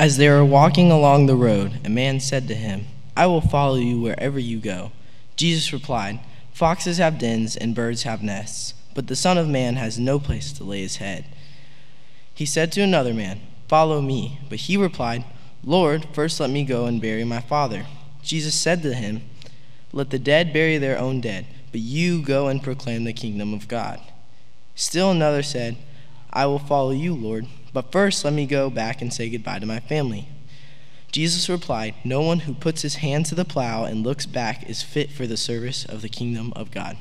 As they were walking along the road, a man said to him, I will follow you wherever you go. Jesus replied, Foxes have dens and birds have nests, but the Son of Man has no place to lay his head. He said to another man, Follow me. But he replied, Lord, first let me go and bury my father. Jesus said to him, Let the dead bury their own dead, but you go and proclaim the kingdom of God. Still another said, I will follow you, Lord, but first let me go back and say goodbye to my family. Jesus replied, No one who puts his hand to the plow and looks back is fit for the service of the kingdom of God.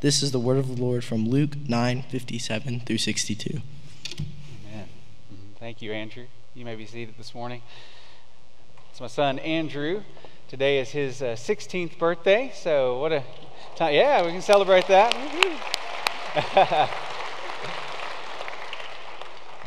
This is the word of the Lord from Luke 9 57 through 62. Amen. Thank you, Andrew. You may be seated this morning. It's my son, Andrew. Today is his uh, 16th birthday, so what a time. Yeah, we can celebrate that.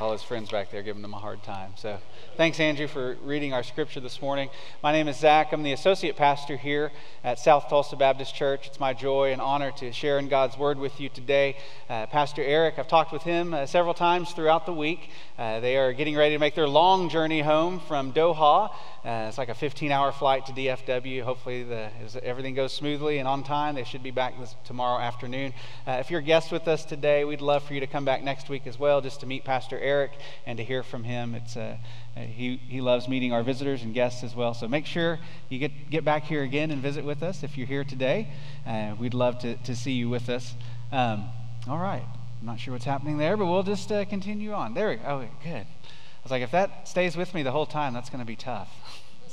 all his friends back there giving him a hard time. So thanks, Andrew, for reading our scripture this morning. My name is Zach. I'm the associate pastor here at South Tulsa Baptist Church. It's my joy and honor to share in God's word with you today. Uh, pastor Eric, I've talked with him uh, several times throughout the week. Uh, they are getting ready to make their long journey home from Doha. Uh, it's like a 15 hour flight to DFW. Hopefully, the, everything goes smoothly and on time. They should be back this, tomorrow afternoon. Uh, if you're a guest with us today, we'd love for you to come back next week as well just to meet Pastor Eric. Eric and to hear from him. It's, uh, uh, he, he loves meeting our visitors and guests as well. So make sure you get, get back here again and visit with us if you're here today. Uh, we'd love to, to see you with us. Um, all right. I'm not sure what's happening there, but we'll just uh, continue on. There we go. Oh, good. I was like, if that stays with me the whole time, that's going to be tough.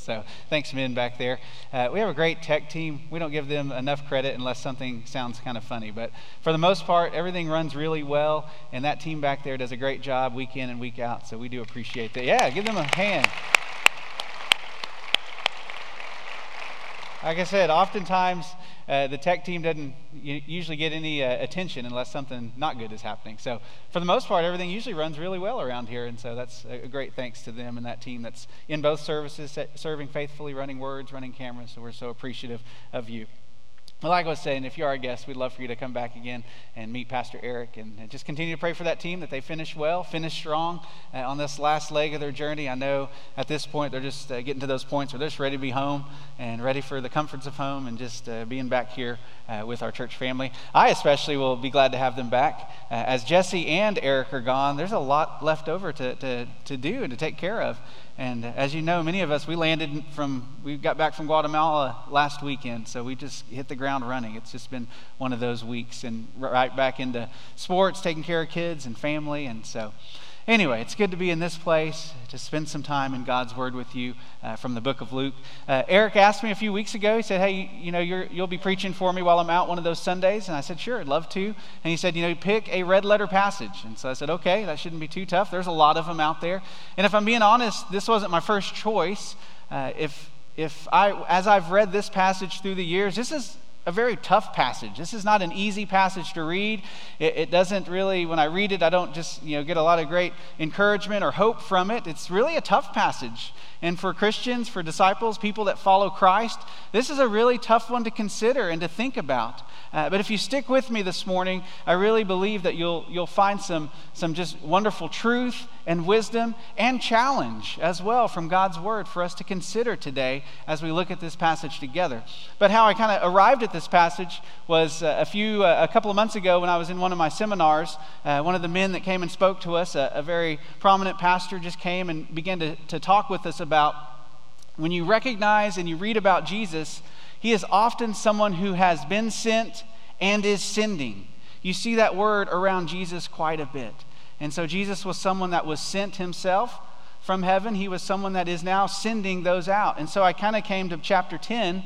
So thanks, men back there. Uh, we have a great tech team. We don't give them enough credit unless something sounds kind of funny. But for the most part, everything runs really well, and that team back there does a great job week in and week out. So we do appreciate that. Yeah, give them a hand. Like I said, oftentimes uh, the tech team doesn't usually get any uh, attention unless something not good is happening. So, for the most part, everything usually runs really well around here. And so, that's a great thanks to them and that team that's in both services, serving faithfully, running words, running cameras. So, we're so appreciative of you. Like I was saying, if you are a guest, we'd love for you to come back again and meet Pastor Eric and just continue to pray for that team that they finish well, finish strong uh, on this last leg of their journey. I know at this point they're just uh, getting to those points where they're just ready to be home and ready for the comforts of home and just uh, being back here with our church family. I especially will be glad to have them back. As Jesse and Eric are gone, there's a lot left over to, to, to do and to take care of. And as you know, many of us, we landed from, we got back from Guatemala last weekend, so we just hit the ground running. It's just been one of those weeks and right back into sports, taking care of kids and family. And so, Anyway, it's good to be in this place to spend some time in God's Word with you uh, from the book of Luke. Uh, Eric asked me a few weeks ago, he said, Hey, you know, you will be preaching for me while I'm out one of those Sundays. And I said, Sure, I'd love to. And he said, You know, pick a red letter passage. And so I said, Okay, that shouldn't be too tough. There's a lot of them out there. And if I'm being honest, this wasn't my first choice. Uh, if, if I, as I've read this passage through the years, this is a very tough passage. This is not an easy passage to read. It, it, doesn't really, when I read it, I don't just you know get a lot of great encouragement or hope from it. It's really a tough passage. And for Christians, for disciples, people that follow Christ, this is a really tough one to consider and to think about. Uh, but if you stick with me this morning, I really believe that you'll, you'll find some, some just wonderful truth and wisdom and challenge as well from God's Word for us to consider today as we look at this passage together. But how I kind of arrived at this passage was uh, a few, uh, a couple of months ago when I was in one of my seminars. Uh, one of the men that came and spoke to us, a, a very prominent pastor, just came and began to, to talk with us about when you recognize and you read about Jesus, he is often someone who has been sent and is sending. You see that word around Jesus quite a bit. And so Jesus was someone that was sent himself from heaven. He was someone that is now sending those out. And so I kind of came to chapter 10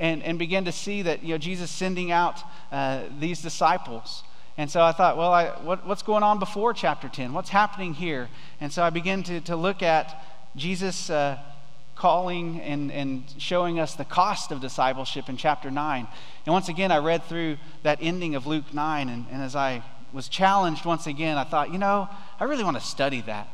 and, and began to see that you know, Jesus sending out uh, these disciples. And so I thought, well, I, what, what's going on before chapter 10? What's happening here? And so I began to, to look at Jesus uh, calling and, and showing us the cost of discipleship in chapter 9. And once again, I read through that ending of Luke 9, and, and as I was challenged once again, I thought, you know, I really want to study that.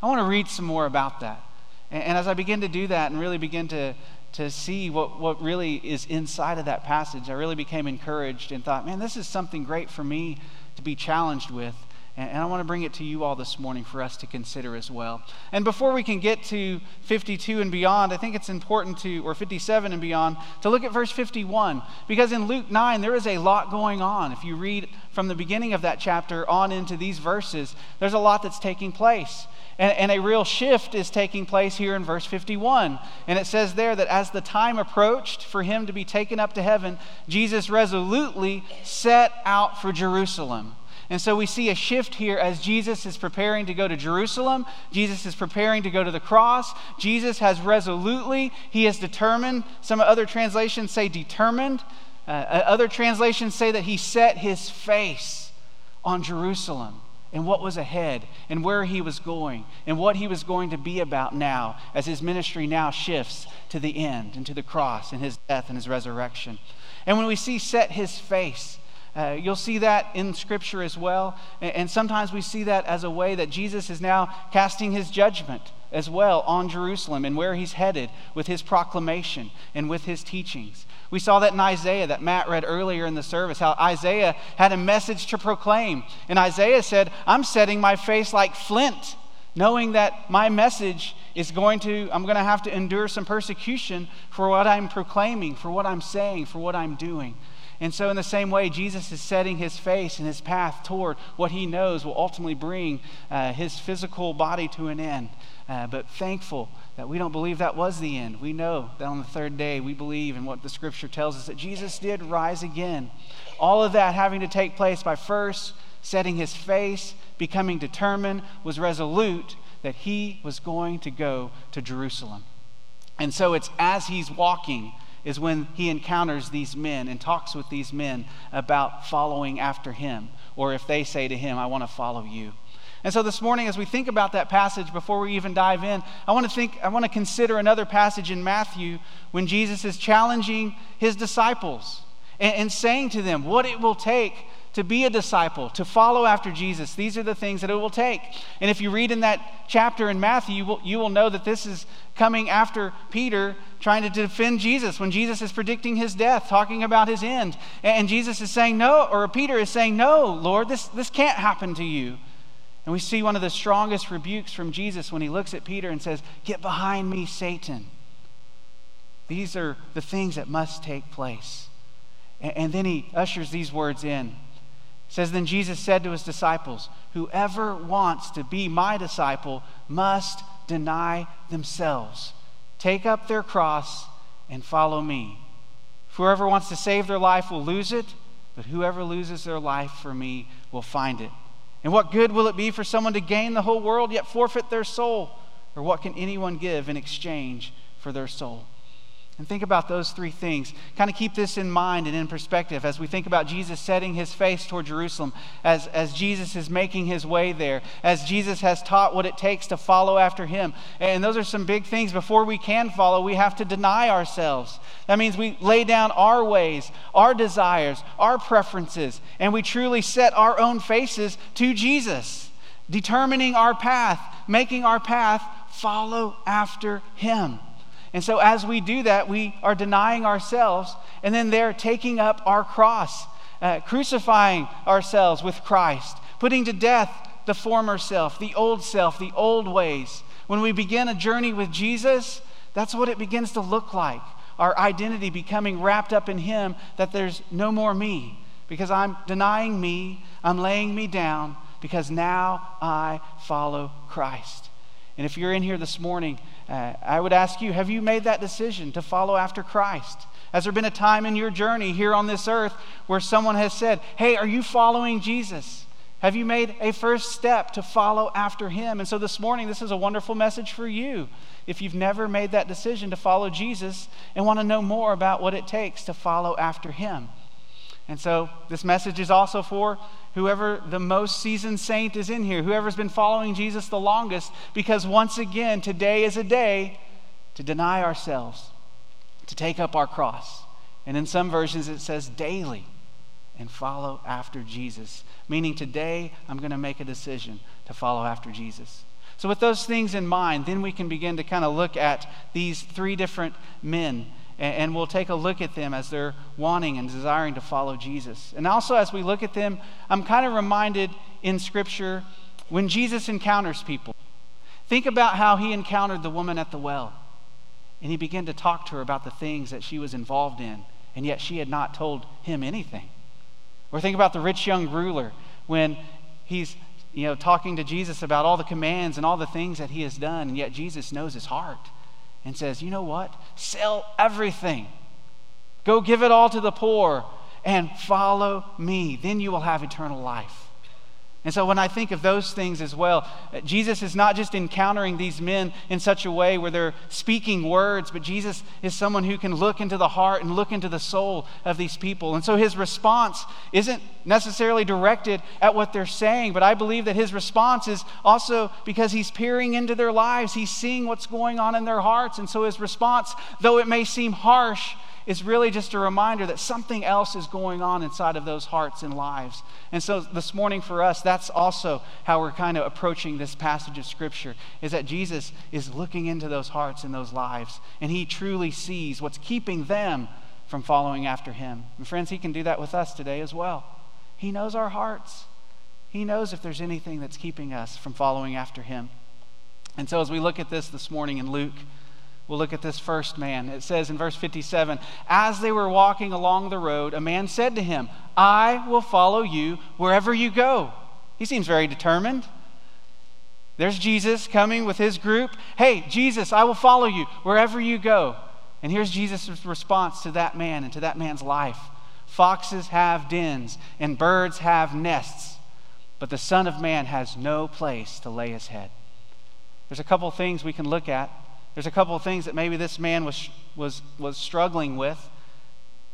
I want to read some more about that. And, and as I begin to do that and really begin to, to see what, what really is inside of that passage, I really became encouraged and thought, man, this is something great for me to be challenged with And, and I want to bring it to you all this morning for us to consider as well. And before we can get to 52 and beyond, I think it's important to, or 57 and beyond, to look at verse 51. Because in Luke 9, there is a lot going on. If you read from the beginning of that chapter on into these verses, there's a lot that's taking place. And, and, a real shift is taking place here in verse 51. And it says there that as the time approached for him to be taken up to heaven, Jesus resolutely set out for Jerusalem. And so we see a shift here as Jesus is preparing to go to Jerusalem. Jesus is preparing to go to the cross. Jesus has resolutely, he is determined. Some other translations say determined. Uh, other translations say that he set his face on Jerusalem and what was ahead and where he was going and what he was going to be about now as his ministry now shifts to the end and to the cross and his death and his resurrection. And when we see set his face, uh, you'll see that in Scripture as well. And, and sometimes we see that as a way that Jesus is now casting his judgment as well on Jerusalem and where he's headed with his proclamation and with his teachings. We saw that in Isaiah that Matt read earlier in the service, how Isaiah had a message to proclaim. And Isaiah said, I'm setting my face like flint, knowing that my message is going to, I'm going to have to endure some persecution for what I'm proclaiming, for what I'm saying, for what I'm doing. And so, in the same way, Jesus is setting his face and his path toward what he knows will ultimately bring uh, his physical body to an end. Uh, but thankful that we don't believe that was the end. We know that on the third day, we believe in what the scripture tells us that Jesus did rise again. All of that having to take place by first setting his face, becoming determined, was resolute that he was going to go to Jerusalem. And so, it's as he's walking is when he encounters these men and talks with these men about following after him, or if they say to him, I want to follow you. And so this morning, as we think about that passage, before we even dive in, I want to think, I want to consider another passage in Matthew when Jesus is challenging his disciples and, and saying to them what it will take to be a disciple, to follow after Jesus. These are the things that it will take. And if you read in that chapter in Matthew, you will, you will know that this is coming after Peter trying to defend Jesus when Jesus is predicting his death, talking about his end. And Jesus is saying, No, or Peter is saying, No, Lord, this, this can't happen to you. And we see one of the strongest rebukes from Jesus when he looks at Peter and says, Get behind me, Satan. These are the things that must take place. And then he ushers these words in says, Then Jesus said to his disciples, Whoever wants to be my disciple must deny themselves, take up their cross, and follow me. Whoever wants to save their life will lose it, but whoever loses their life for me will find it. And what good will it be for someone to gain the whole world yet forfeit their soul? Or what can anyone give in exchange for their soul? And think about those three things. Kind of keep this in mind and in perspective as we think about Jesus setting his face toward Jerusalem, as, as Jesus is making his way there, as Jesus has taught what it takes to follow after him. And those are some big things. Before we can follow, we have to deny ourselves. That means we lay down our ways, our desires, our preferences, and we truly set our own faces to Jesus, determining our path, making our path follow after him. And so, as we do that, we are denying ourselves, and then they're taking up our cross, uh, crucifying ourselves with Christ, putting to death the former self, the old self, the old ways. When we begin a journey with Jesus, that's what it begins to look like. Our identity becoming wrapped up in Him, that there's no more me, because I'm denying me, I'm laying me down, because now I follow Christ. And if you're in here this morning, uh, I would ask you have you made that decision to follow after Christ? Has there been a time in your journey here on this earth where someone has said, Hey, are you following Jesus? Have you made a first step to follow after him? And so this morning, this is a wonderful message for you. If you've never made that decision to follow Jesus and want to know more about what it takes to follow after him. And so this message is also for whoever the most seasoned saint is in here, whoever's been following Jesus the longest, because once again, today is a day to deny ourselves, to take up our cross. And in some versions, it says daily and follow after Jesus, meaning today I'm going to make a decision to follow after Jesus. So, with those things in mind, then we can begin to kind of look at these three different men and we'll take a look at them as they're wanting and desiring to follow Jesus. And also, as we look at them, I'm kind of reminded in Scripture when Jesus encounters people. Think about how he encountered the woman at the well, and he began to talk to her about the things that she was involved in, and yet she had not told him anything. Or think about the rich young ruler when he's you know, talking to Jesus about all the commands and all the things that he has done, and yet Jesus knows his heart and says, You know what? Sell everything. Go give it all to the poor and follow me. Then you will have eternal life. And so when I think of those things as well, Jesus is not just encountering these men in such a way where they're speaking words, but Jesus is someone who can look into the heart and look into the soul of these people. And so his response isn't necessarily directed at what they're saying, but I believe that his response is also because he's peering into their lives, he's seeing what's going on in their hearts. And so his response, though it may seem harsh, is really just a reminder that something else is going on inside of those hearts and lives. And so this morning for us, that's also how we're kind of approaching this passage of Scripture, is that Jesus is looking into those hearts and those lives, and he truly sees what's keeping them from following after him. And friends, he can do that with us today as well. He knows our hearts. He knows if there's anything that's keeping us from following after him. And so as we look at this this morning in Luke, We'll look at this first man. It says in verse 57 As they were walking along the road, a man said to him, I will follow you wherever you go. He seems very determined. There's Jesus coming with his group. Hey, Jesus, I will follow you wherever you go. And here's Jesus' response to that man and to that man's life Foxes have dens, and birds have nests, but the Son of Man has no place to lay his head. There's a couple things we can look at there's a couple of things that maybe this man was, was, was struggling with.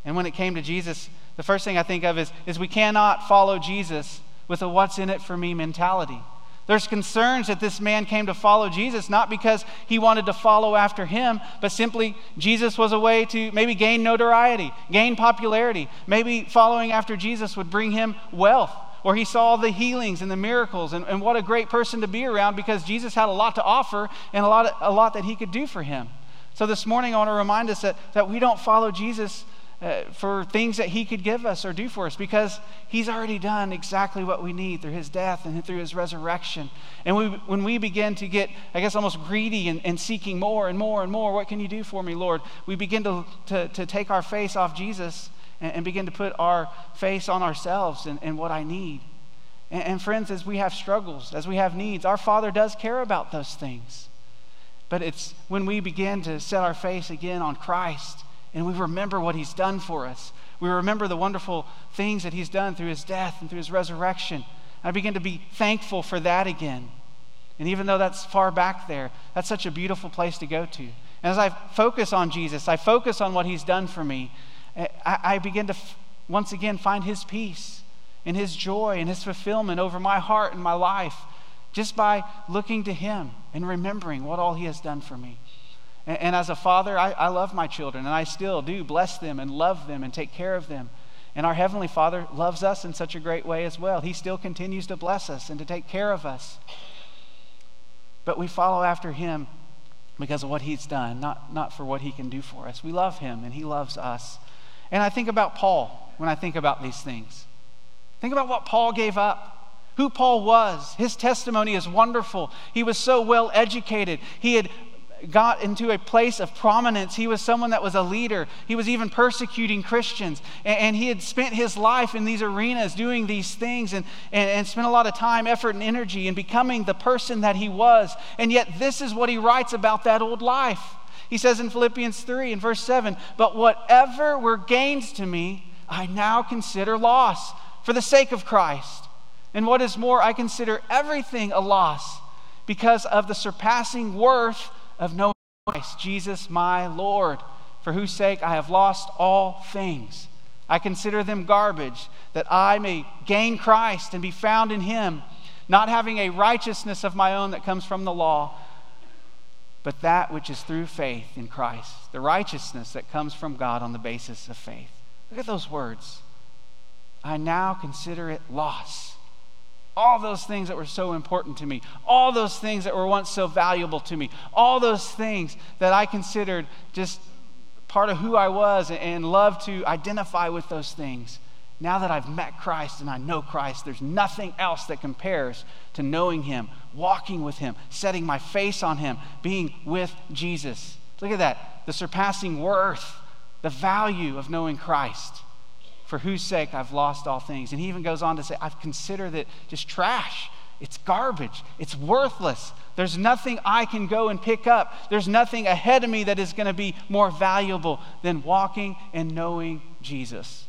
And when it came to Jesus, the first thing I think of is, is we cannot follow Jesus with a what's in it for me mentality. There's concerns that this man came to follow Jesus not because he wanted to follow after him, but simply Jesus was a way to maybe gain notoriety, gain popularity. Maybe following after Jesus would bring him wealth or he saw the healings and the miracles, and, and what a great person to be around because Jesus had a lot to offer and a lot, a lot that he could do for him. So this morning, I want to remind us that, that we don't follow Jesus uh, for things that he could give us or do for us because he's already done exactly what we need through his death and through his resurrection. And we, when we begin to get, I guess, almost greedy and, and seeking more and more and more, what can you do for me, Lord? We begin to, to, to take our face off Jesus and, and begin to put our face on ourselves and, and what I need. And, and friends, as we have struggles, as we have needs, our Father does care about those things. But it's when we begin to set our face again on Christ and we remember what He's done for us. We remember the wonderful things that He's done through His death and through His resurrection. I begin to be thankful for that again. And even though that's far back there, that's such a beautiful place to go to. And as I focus on Jesus, I focus on what He's done for me, I, begin to once again find His peace and His joy and His fulfillment over my heart and my life just by looking to Him and remembering what all He has done for me. And, and as a father, I, I love my children and I still do bless them and love them and take care of them. And our Heavenly Father loves us in such a great way as well. He still continues to bless us and to take care of us. But we follow after Him because of what He's done, not, not for what He can do for us. We love Him and He loves us. And I think about Paul when I think about these things. Think about what Paul gave up, who Paul was. His testimony is wonderful. He was so well educated. He had got into a place of prominence. He was someone that was a leader. He was even persecuting Christians. And, and he had spent his life in these arenas doing these things and, and, and spent a lot of time, effort, and energy in becoming the person that he was. And yet, this is what he writes about that old life. He says in Philippians 3 and verse 7 But whatever were gains to me, I now consider loss for the sake of Christ. And what is more, I consider everything a loss because of the surpassing worth of knowing Christ, Jesus my Lord, for whose sake I have lost all things. I consider them garbage, that I may gain Christ and be found in him, not having a righteousness of my own that comes from the law but that which is through faith in Christ, the righteousness that comes from God on the basis of faith. Look at those words. I now consider it loss. All those things that were so important to me, all those things that were once so valuable to me, all those things that I considered just part of who I was and loved to identify with those things. Now that I've met Christ and I know Christ, there's nothing else that compares to knowing Him, walking with Him, setting my face on Him, being with Jesus. Look at that the surpassing worth, the value of knowing Christ, for whose sake I've lost all things. And he even goes on to say, I've considered it just trash. It's garbage. It's worthless. There's nothing I can go and pick up. There's nothing ahead of me that is going to be more valuable than walking and knowing Jesus.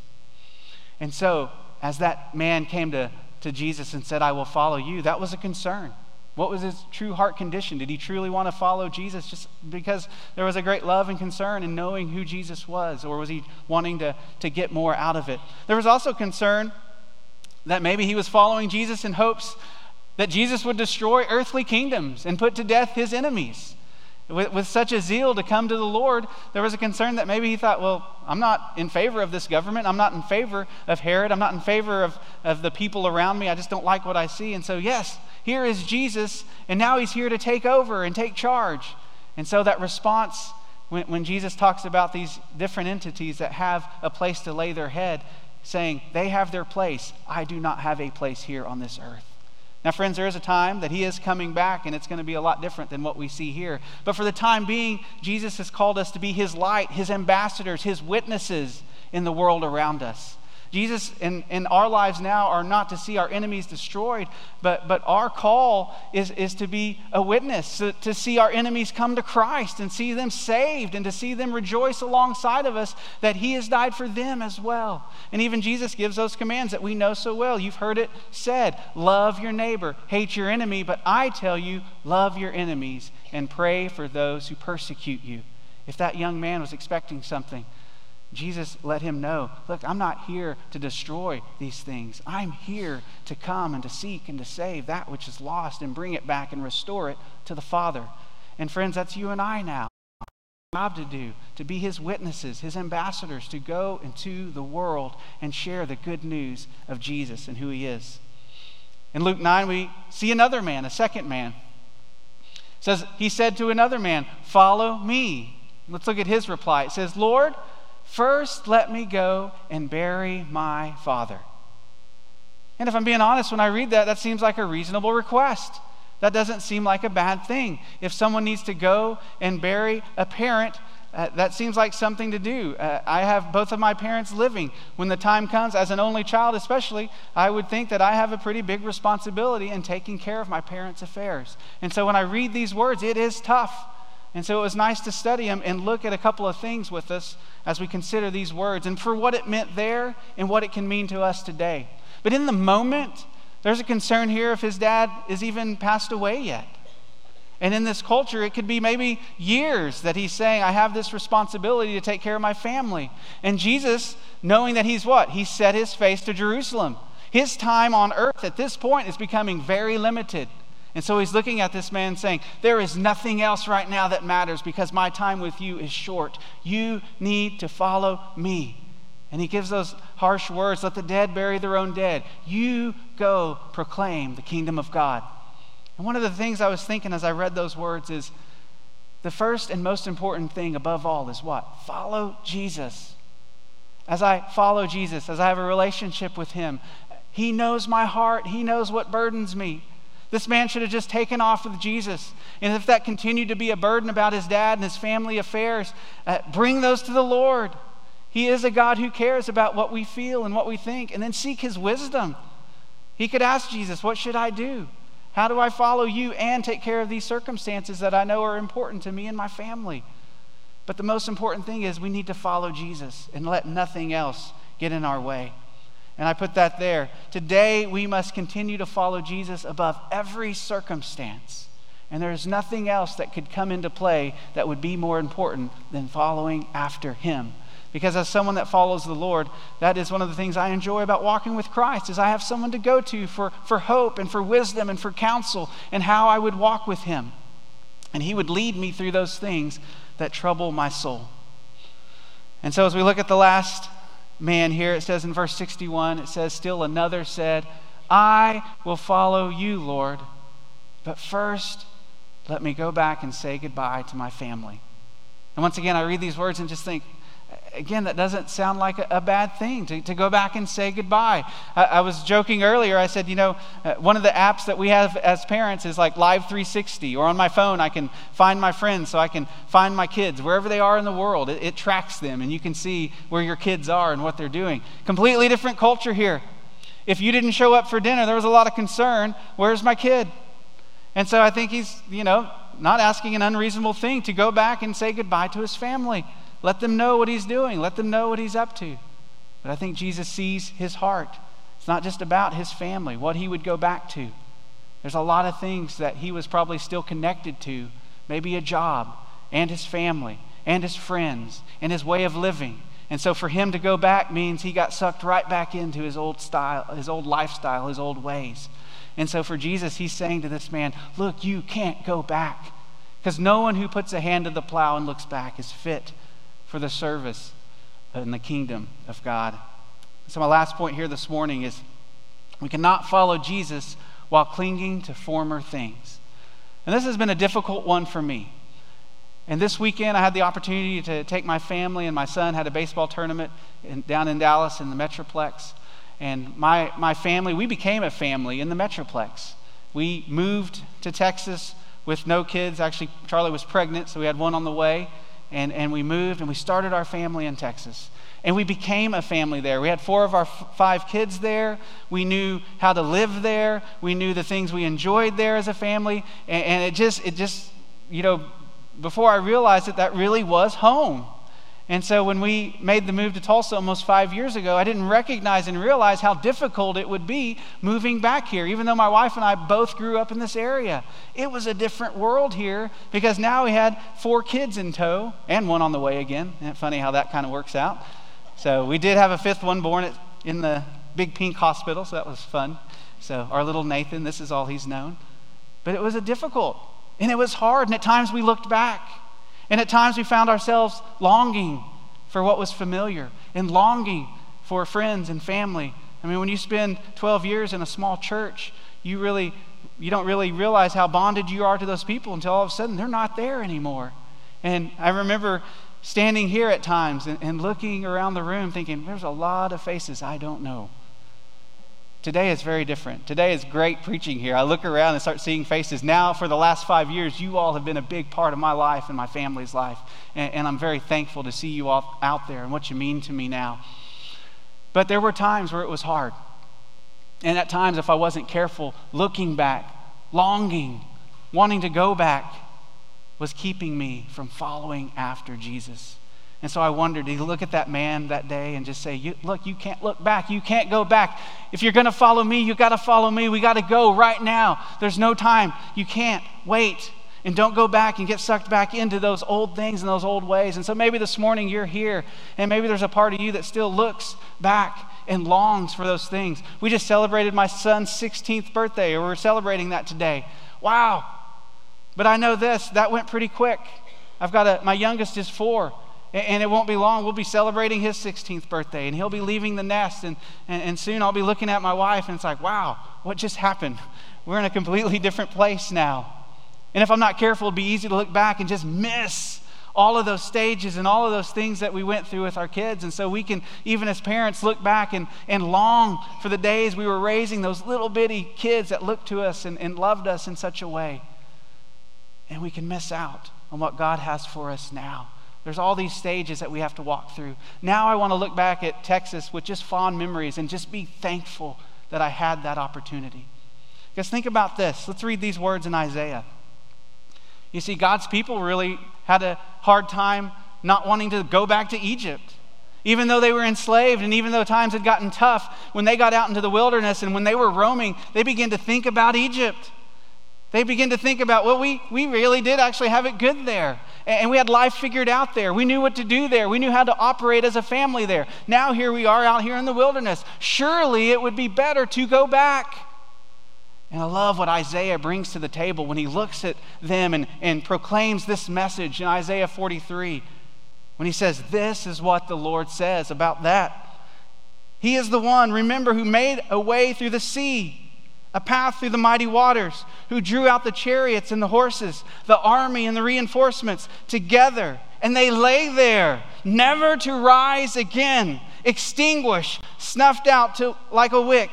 And so, as that man came to, to Jesus and said, I will follow you, that was a concern. What was his true heart condition? Did he truly want to follow Jesus just because there was a great love and concern in knowing who Jesus was? Or was he wanting to, to get more out of it? There was also concern that maybe he was following Jesus in hopes that Jesus would destroy earthly kingdoms and put to death his enemies. With, with, such a zeal to come to the Lord, there was a concern that maybe he thought, well, I'm not in favor of this government. I'm not in favor of Herod. I'm not in favor of, of the people around me. I just don't like what I see. And so, yes, here is Jesus, and now he's here to take over and take charge. And so that response, when, when Jesus talks about these different entities that have a place to lay their head, saying, they have their place, I do not have a place here on this earth. Now, friends, there is a time that he is coming back, and it's going to be a lot different than what we see here. But for the time being, Jesus has called us to be his light, his ambassadors, his witnesses in the world around us. Jesus in, in our lives now are not to see our enemies destroyed, but, but our call is, is to be a witness, to, to see our enemies come to Christ and see them saved and to see them rejoice alongside of us that He has died for them as well. And even Jesus gives those commands that we know so well. You've heard it said love your neighbor, hate your enemy, but I tell you, love your enemies and pray for those who persecute you. If that young man was expecting something, Jesus let him know look, I'm not here to destroy these things. I'm here to come and to seek and to save that which is lost and bring it back and restore it to the Father. And friends, that's you and I now. Job to do, to be his witnesses, his ambassadors, to go into the world and share the good news of Jesus and who he is. In Luke 9, we see another man, a second man. It says, He said to another man, Follow me. Let's look at his reply. It says, Lord, First, let me go and bury my father. And if I'm being honest, when I read that, that seems like a reasonable request. That doesn't seem like a bad thing. If someone needs to go and bury a parent, uh, that seems like something to do. Uh, I have both of my parents living. When the time comes, as an only child especially, I would think that I have a pretty big responsibility in taking care of my parents' affairs. And so when I read these words, it is tough. And so it was nice to study them and look at a couple of things with us as we consider these words and for what it meant there and what it can mean to us today. But in the moment, there's a concern here if his dad is even passed away yet. And in this culture, it could be maybe years that he's saying, I have this responsibility to take care of my family. And Jesus, knowing that he's what? He set his face to Jerusalem. His time on earth at this point is becoming very limited. And so he's looking at this man saying, There is nothing else right now that matters because my time with you is short. You need to follow me. And he gives those harsh words let the dead bury their own dead. You go proclaim the kingdom of God. And one of the things I was thinking as I read those words is the first and most important thing above all is what? Follow Jesus. As I follow Jesus, as I have a relationship with him, he knows my heart, he knows what burdens me. This man should have just taken off with Jesus. And if that continued to be a burden about his dad and his family affairs, uh, bring those to the Lord. He is a God who cares about what we feel and what we think, and then seek his wisdom. He could ask Jesus, What should I do? How do I follow you and take care of these circumstances that I know are important to me and my family? But the most important thing is we need to follow Jesus and let nothing else get in our way. And I put that there. Today, we must continue to follow Jesus above every circumstance. And there is nothing else that could come into play that would be more important than following after him. Because as someone that follows the Lord, that is one of the things I enjoy about walking with Christ is I have someone to go to for, for hope and for wisdom and for counsel and how I would walk with him. And he would lead me through those things that trouble my soul. And so as we look at the last man here. It says in verse 61, it says, Still another said, I will follow you, Lord, but first let me go back and say goodbye to my family. And once again, I read these words and just think, again, that doesn't sound like a, bad thing to, to go back and say goodbye. I, I was joking earlier. I said, you know, uh, one of the apps that we have as parents is like Life360, or on my phone, I can find my friends so I can find my kids wherever they are in the world. It, it tracks them, and you can see where your kids are and what they're doing. Completely different culture here. If you didn't show up for dinner, there was a lot of concern. Where's my kid? And so I think he's, you know, not asking an unreasonable thing to go back and say goodbye to his family. Let them know what he's doing, let them know what he's up to. But I think Jesus sees his heart. It's not just about his family, what he would go back to. There's a lot of things that he was probably still connected to, maybe a job, and his family, and his friends, and his way of living. And so for him to go back means he got sucked right back into his old style, his old lifestyle, his old ways. And so for Jesus, he's saying to this man, Look, you can't go back. Because no one who puts a hand to the plow and looks back is fit for the service in the kingdom of God. So, my last point here this morning is we cannot follow Jesus while clinging to former things. And this has been a difficult one for me. And this weekend, I had the opportunity to take my family and my son had a baseball tournament in, down in Dallas in the Metroplex. And my, my family, we became a family in the Metroplex. We moved to Texas with no kids. Actually, Charlie was pregnant, so we had one on the way and, and we moved and we started our family in Texas. And we became a family there. We had four of our f- five kids there. We knew how to live there. We knew the things we enjoyed there as a family. And, and it just, it just, you know, before I realized it, that really was home. And so when we made the move to Tulsa almost five years ago, I didn't recognize and realize how difficult it would be moving back here, even though my wife and I both grew up in this area. It was a different world here because now we had four kids in tow and one on the way again. Isn't it funny how that kind of works out? So we did have a fifth one born at, in the Big Pink Hospital, so that was fun. So our little Nathan, this is all he's known. But it was a difficult and it was hard, and at times we looked back. And at times we found ourselves longing for what was familiar and longing for friends and family. I mean, when you spend 12 years in a small church, you really you don't really realize how bonded you are to those people until all of a sudden they're not there anymore. And I remember standing here at times and, and looking around the room thinking, there's a lot of faces I don't know. Today is very different. Today is great preaching here. I look around and start seeing faces. Now, for the last five years, you all have been a big part of my life and my family's life. And, and, I'm very thankful to see you all out there and what you mean to me now. But there were times where it was hard. And at times, if I wasn't careful, looking back, longing, wanting to go back, was keeping me from following after Jesus. And so I wondered, did he look at that man that day and just say, Look, you can't look back. You can't go back. If you're going to follow me, you got to follow me. We got to go right now. There's no time. You can't wait. And don't go back and get sucked back into those old things and those old ways. And so maybe this morning you're here, and maybe there's a part of you that still looks back and longs for those things. We just celebrated my son's 16th birthday, or we're celebrating that today. Wow. But I know this, that went pretty quick. I've got a, my youngest is four. And it won't be long. We'll be celebrating his 16th birthday, and he'll be leaving the nest. And, and, and, soon I'll be looking at my wife, and it's like, wow, what just happened? We're in a completely different place now. And if I'm not careful, it'll be easy to look back and just miss all of those stages and all of those things that we went through with our kids. And so we can, even as parents, look back and, and long for the days we were raising those little bitty kids that looked to us and, and loved us in such a way. And we can miss out on what God has for us now. There's all these stages that we have to walk through. Now I want to look back at Texas with just fond memories and just be thankful that I had that opportunity. Because think about this. Let's read these words in Isaiah. You see, God's people really had a hard time not wanting to go back to Egypt. Even though they were enslaved and even though times had gotten tough, when they got out into the wilderness and when they were roaming, they began to think about Egypt. They begin to think about, well, we, we really did actually have it good there. And we had life figured out there. We knew what to do there. We knew how to operate as a family there. Now here we are out here in the wilderness. Surely it would be better to go back. And I love what Isaiah brings to the table when he looks at them and, and proclaims this message in Isaiah 43. When he says, This is what the Lord says about that. He is the one, remember, who made a way through the sea a path through the mighty waters, who drew out the chariots and the horses, the army and the reinforcements together and they lay there, never to rise again, extinguished, snuffed out to, like a wick.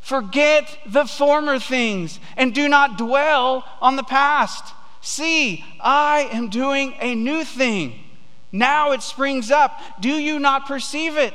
Forget the former things and do not dwell on the past. See, I am doing a new thing. Now it springs up. Do you not perceive it?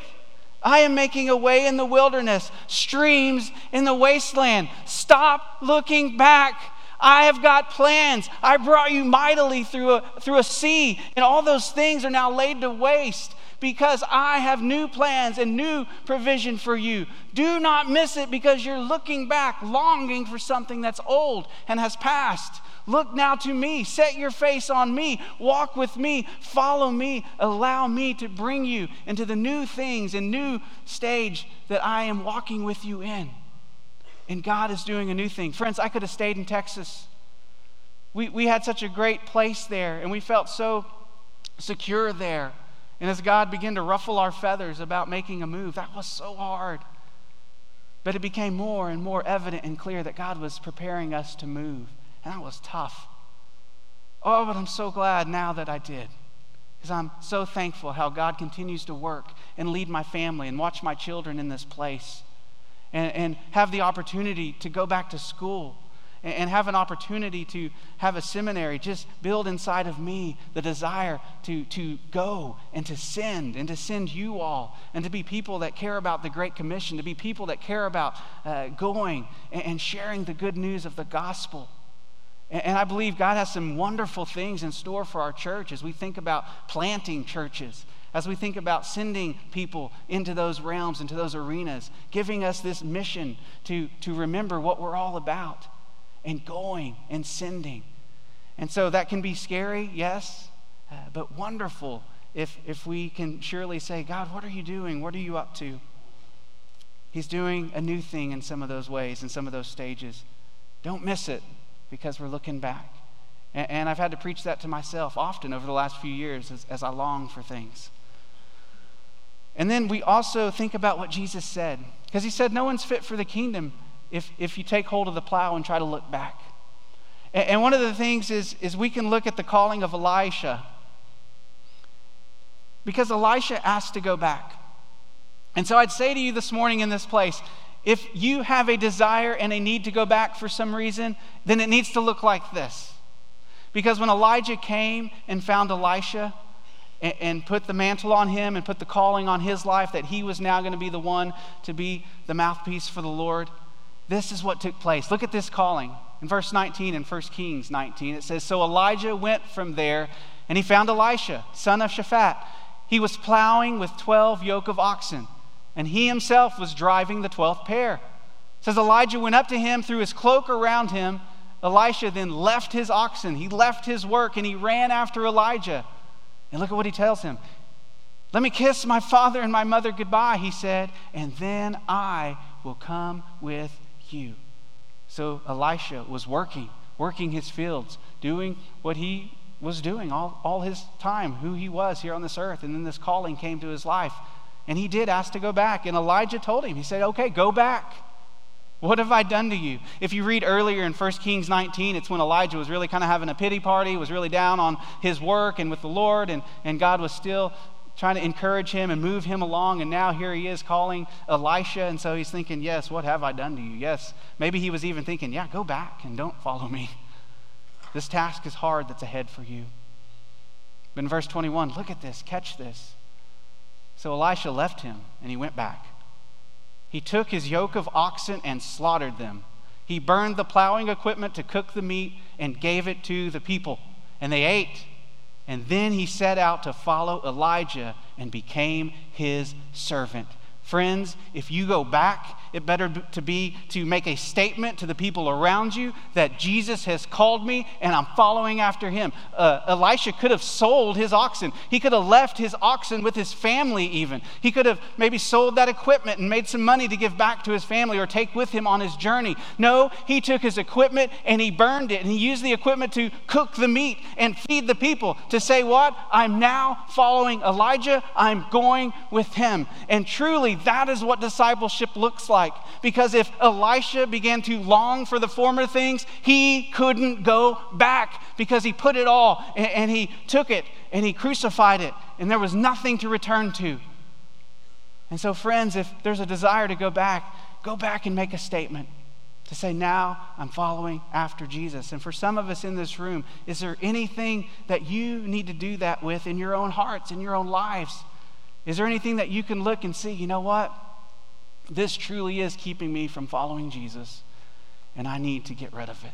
I am making a way in the wilderness, streams in the wasteland. Stop looking back. I have got plans. I brought you mightily through a, through a sea, and all those things are now laid to waste because I have new plans and new provision for you. Do not miss it because you're looking back, longing for something that's old and has passed. Look now to me, set your face on me, walk with me, follow me, allow me to bring you into the new things and new stage that I am walking with you in. And God is doing a new thing. Friends, I could have stayed in Texas. We, we had such a great place there, and we felt so secure there. And as God began to ruffle our feathers about making a move, that was so hard. But it became more and more evident and clear that God was preparing us to move. And that was tough. Oh, but I'm so glad now that I did. Because I'm so thankful how God continues to work and lead my family and watch my children in this place. And, and have the opportunity to go back to school and have an opportunity to have a seminary just build inside of me the desire to, to go and to send and to send you all and to be people that care about the Great Commission, to be people that care about uh, going and, and, sharing the good news of the gospel. And, I believe God has some wonderful things in store for our church as we think about planting churches as we think about sending people into those realms, into those arenas, giving us this mission to, to remember what we're all about and going and sending. And so that can be scary, yes, uh, but wonderful if, if we can surely say, God, what are you doing? What are you up to? He's doing a new thing in some of those ways, in some of those stages. Don't miss it because we're looking back. And, and I've had to preach that to myself often over the last few years as, as I long for things. And then we also think about what Jesus said, because he said, No one's fit for the kingdom if, if you take hold of the plow and try to look back. And, and one of the things is, is we can look at the calling of Elisha. Because Elisha asked to go back. And so I'd say to you this morning in this place if you have a desire and a need to go back for some reason, then it needs to look like this. Because when Elijah came and found Elisha, and, and, put the mantle on him and put the calling on his life that he was now going to be the one to be the mouthpiece for the Lord. This is what took place. Look at this calling. In verse 19 in 1 Kings 19, it says So Elijah went from there and he found Elisha, son of Shaphat. He was plowing with 12 yoke of oxen, and he himself was driving the 12th pair. It says Elijah went up to him, threw his cloak around him. Elisha then left his oxen, he left his work, and he ran after Elijah. And look at what he tells him. Let me kiss my father and my mother goodbye, he said, and then I will come with you. So Elisha was working, working his fields, doing what he was doing all, all his time, who he was here on this earth. And then this calling came to his life. And he did ask to go back. And Elijah told him, he said, Okay, go back. What have I done to you? If you read earlier in 1 Kings 19, it's when Elijah was really kind of having a pity party, was really down on his work and with the Lord, and, and God was still trying to encourage him and move him along. And now here he is calling Elisha. And so he's thinking, Yes, what have I done to you? Yes. Maybe he was even thinking, Yeah, go back and don't follow me. This task is hard that's ahead for you. But in verse 21, look at this, catch this. So Elisha left him and he went back. He took his yoke of oxen and slaughtered them. He burned the plowing equipment to cook the meat and gave it to the people. And they ate. And then he set out to follow Elijah and became his servant. Friends, if you go back, it better to be to make a statement to the people around you that Jesus has called me and I'm following after him. Uh, Elisha could have sold his oxen. He could have left his oxen with his family, even. He could have maybe sold that equipment and made some money to give back to his family or take with him on his journey. No, he took his equipment and he burned it and he used the equipment to cook the meat and feed the people to say, What? I'm now following Elijah. I'm going with him. And truly, that is what discipleship looks like. Because if Elisha began to long for the former things, he couldn't go back because he put it all and, and he took it and he crucified it, and there was nothing to return to. And so, friends, if there's a desire to go back, go back and make a statement to say, Now I'm following after Jesus. And for some of us in this room, is there anything that you need to do that with in your own hearts, in your own lives? Is there anything that you can look and see, you know what? This truly is keeping me from following Jesus, and I need to get rid of it.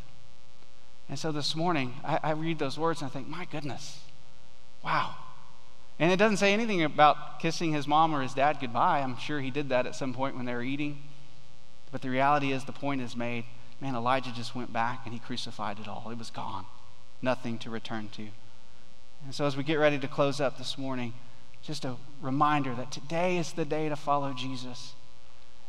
And so this morning, I, I read those words and I think, my goodness, wow. And it doesn't say anything about kissing his mom or his dad goodbye. I'm sure he did that at some point when they were eating. But the reality is, the point is made. Man, Elijah just went back and he crucified it all. It was gone, nothing to return to. And so, as we get ready to close up this morning, just a reminder that today is the day to follow Jesus.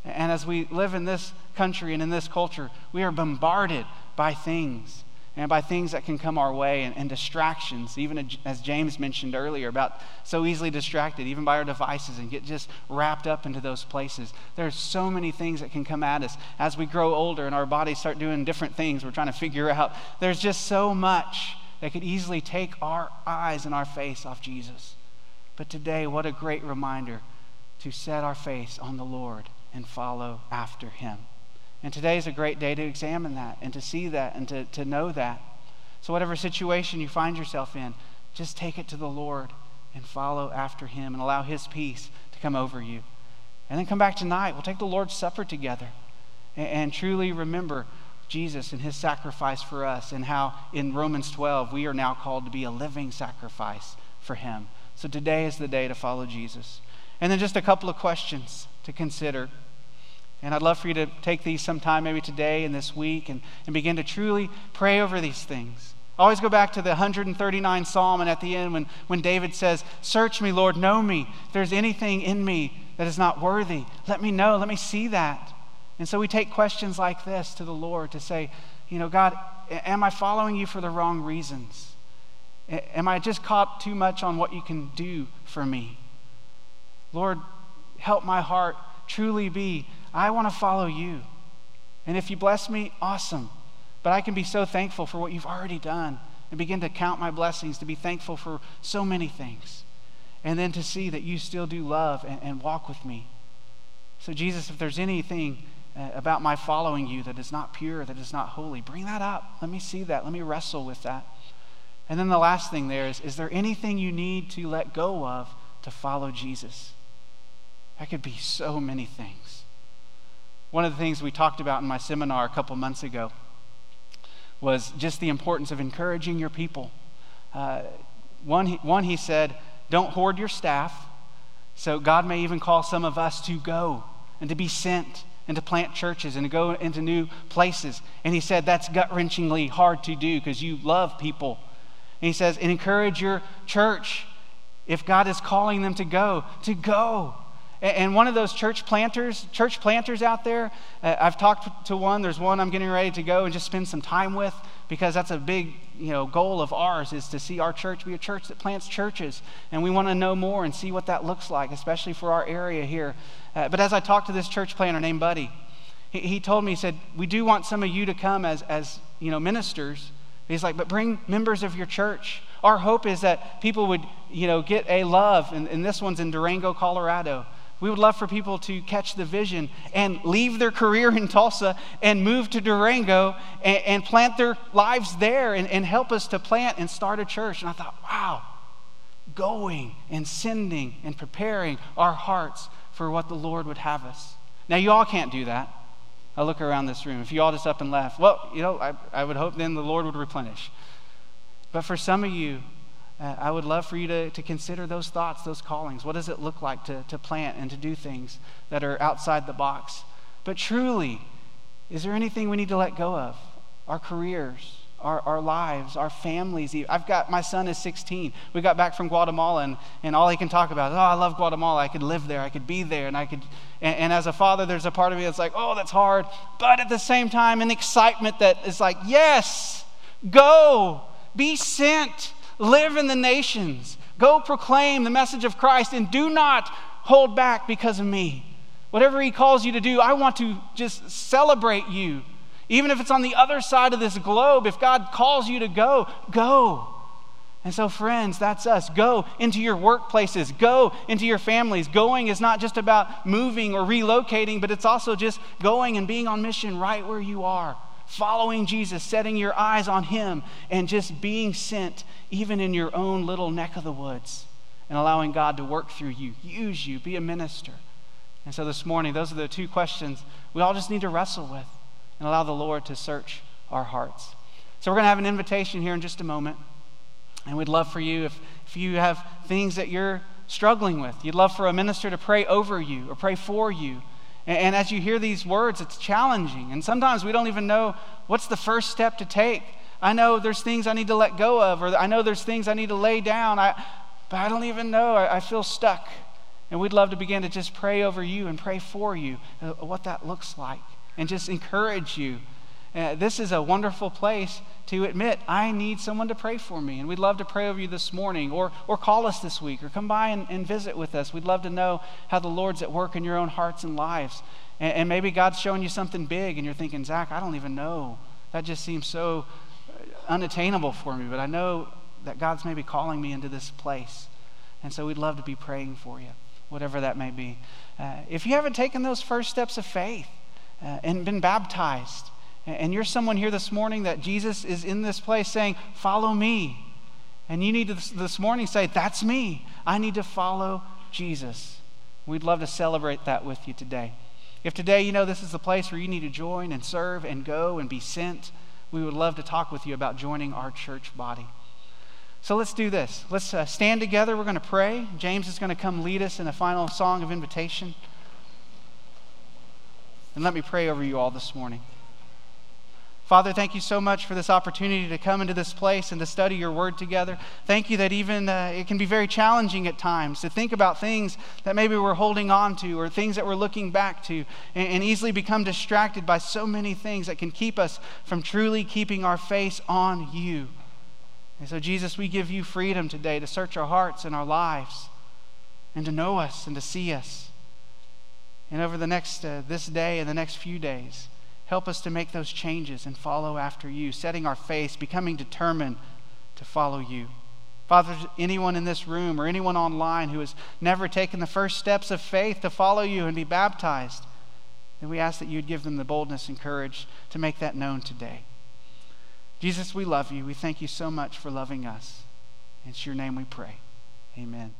And as we live in this country and in this culture, we are bombarded by things and by things that can come our way and, and, distractions, even as James mentioned earlier, about so easily distracted, even by our devices, and get just wrapped up into those places. There are so many things that can come at us as we grow older and our bodies start doing different things we're trying to figure out. There's just so much that could easily take our eyes and our face off Jesus. But today, what a great reminder to set our face on the Lord and follow after Him. And today is a great day to examine that and to see that and to, to know that. So, whatever situation you find yourself in, just take it to the Lord and follow after Him and allow His peace to come over you. And then come back tonight. We'll take the Lord's Supper together and, and truly remember Jesus and His sacrifice for us and how in Romans 12 we are now called to be a living sacrifice for Him. So, today is the day to follow Jesus. And then just a couple of questions to consider. And I'd love for you to take these sometime, maybe today and this week, and, and begin to truly pray over these things. Always go back to the 139 Psalm, and at the end, when, when David says, Search me, Lord, know me. If there's anything in me that is not worthy, let me know, let me see that. And so we take questions like this to the Lord to say, You know, God, am I following you for the wrong reasons? Am I just caught too much on what you can do for me? Lord, help my heart truly be I want to follow you. And if you bless me, awesome. But I can be so thankful for what you've already done and begin to count my blessings, to be thankful for so many things. And then to see that you still do love and, and walk with me. So, Jesus, if there's anything uh, about my following you that is not pure, that is not holy, bring that up. Let me see that. Let me wrestle with that. And then the last thing there is is there anything you need to let go of to follow Jesus? That could be so many things. One of the things we talked about in my seminar a couple months ago was just the importance of encouraging your people. Uh, one, one, he said, don't hoard your staff. So God may even call some of us to go and to be sent and to plant churches and to go into new places. And he said that's gut wrenchingly hard to do because you love people. And he says, and encourage your church if God is calling them to go, to go. And one of those church planters, church planters out there, uh, I've talked to one. There's one I'm getting ready to go and just spend some time with because that's a big, you know, goal of ours is to see our church be a church that plants churches, and we want to know more and see what that looks like, especially for our area here. Uh, but as I talked to this church planter named Buddy, he, he told me, he said, "We do want some of you to come as, as you know, ministers." He's like, "But bring members of your church." Our hope is that people would, you know, get a love, and, and this one's in Durango, Colorado we would love for people to catch the vision and leave their career in Tulsa and move to Durango and, and plant their lives there and, and help us to plant and start a church. And I thought, wow, going and sending and preparing our hearts for what the Lord would have us. Now, you all can't do that. I look around this room. If you all just up and left, well, you know, I, I would hope then the Lord would replenish. But for some of you, uh, I would love for you to, to consider those thoughts, those callings. What does it look like to, to plant and to do things that are outside the box? But truly, is there anything we need to let go of? Our careers, our, our lives, our families. I've got, my son is 16. We got back from Guatemala, and, and all he can talk about is, oh, I love Guatemala. I could live there. I could be there. And I could, and, and as a father, there's a part of me that's like, oh, that's hard. But at the same time, an excitement that is like, yes, go, be sent Live in the nations. Go proclaim the message of Christ and do not hold back because of me. Whatever He calls you to do, I want to just celebrate you. Even if it's on the other side of this globe, if God calls you to go, go. And so, friends, that's us. Go into your workplaces, go into your families. Going is not just about moving or relocating, but it's also just going and being on mission right where you are, following Jesus, setting your eyes on Him, and just being sent even in your own little neck of the woods and allowing God to work through you, use you, be a minister. And so, this morning, those are the two questions we all just need to wrestle with and allow the Lord to search our hearts. So, we're going to have an invitation here in just a moment. And we'd love for you, if, if you have things that you're struggling with, you'd love for a minister to pray over you or pray for you. And, and as you hear these words, it's challenging. And sometimes we don't even know what's the first step to take. I know there's things I need to let go of, or I know there's things I need to lay down, I, but I don't even know. I, I feel stuck. And we'd love to begin to just pray over you and pray for you, uh, what that looks like, and just encourage you uh, this is a wonderful place to admit, I need someone to pray for me. And we'd love to pray over you this morning, or, or call us this week, or come by and, and visit with us. We'd love to know how the Lord's at work in your own hearts and lives. And, and maybe God's showing you something big, and you're thinking, Zach, I don't even know. That just seems so unattainable for me, but I know that God's maybe calling me into this place. And so we'd love to be praying for you, whatever that may be. Uh, if you haven't taken those first steps of faith uh, and been baptized, and you're someone here this morning that Jesus is in this place saying, Follow me. And you need to this morning say, That's me. I need to follow Jesus. We'd love to celebrate that with you today. If today you know this is the place where you need to join and serve and go and be sent, we would love to talk with you about joining our church body. So let's do this. Let's uh, stand together. We're going to pray. James is going to come lead us in a final song of invitation. And let me pray over you all this morning. Father, thank you so much for this opportunity to come into this place and to study your word together. Thank you that even uh, it can be very challenging at times to think about things that maybe we're holding on to or things that we're looking back to and, and easily become distracted by so many things that can keep us from truly keeping our face on you. And so, Jesus, we give you freedom today to search our hearts and our lives and to know us and to see us. And over the next, uh, this day and the next few days, Help us to make those changes and follow after you, setting our face, becoming determined to follow you. Father, anyone in this room or anyone online who has never taken the first steps of faith to follow you and be baptized, then we ask that you'd give them the boldness and courage to make that known today. Jesus, we love you. We thank you so much for loving us. It's your name we pray. Amen.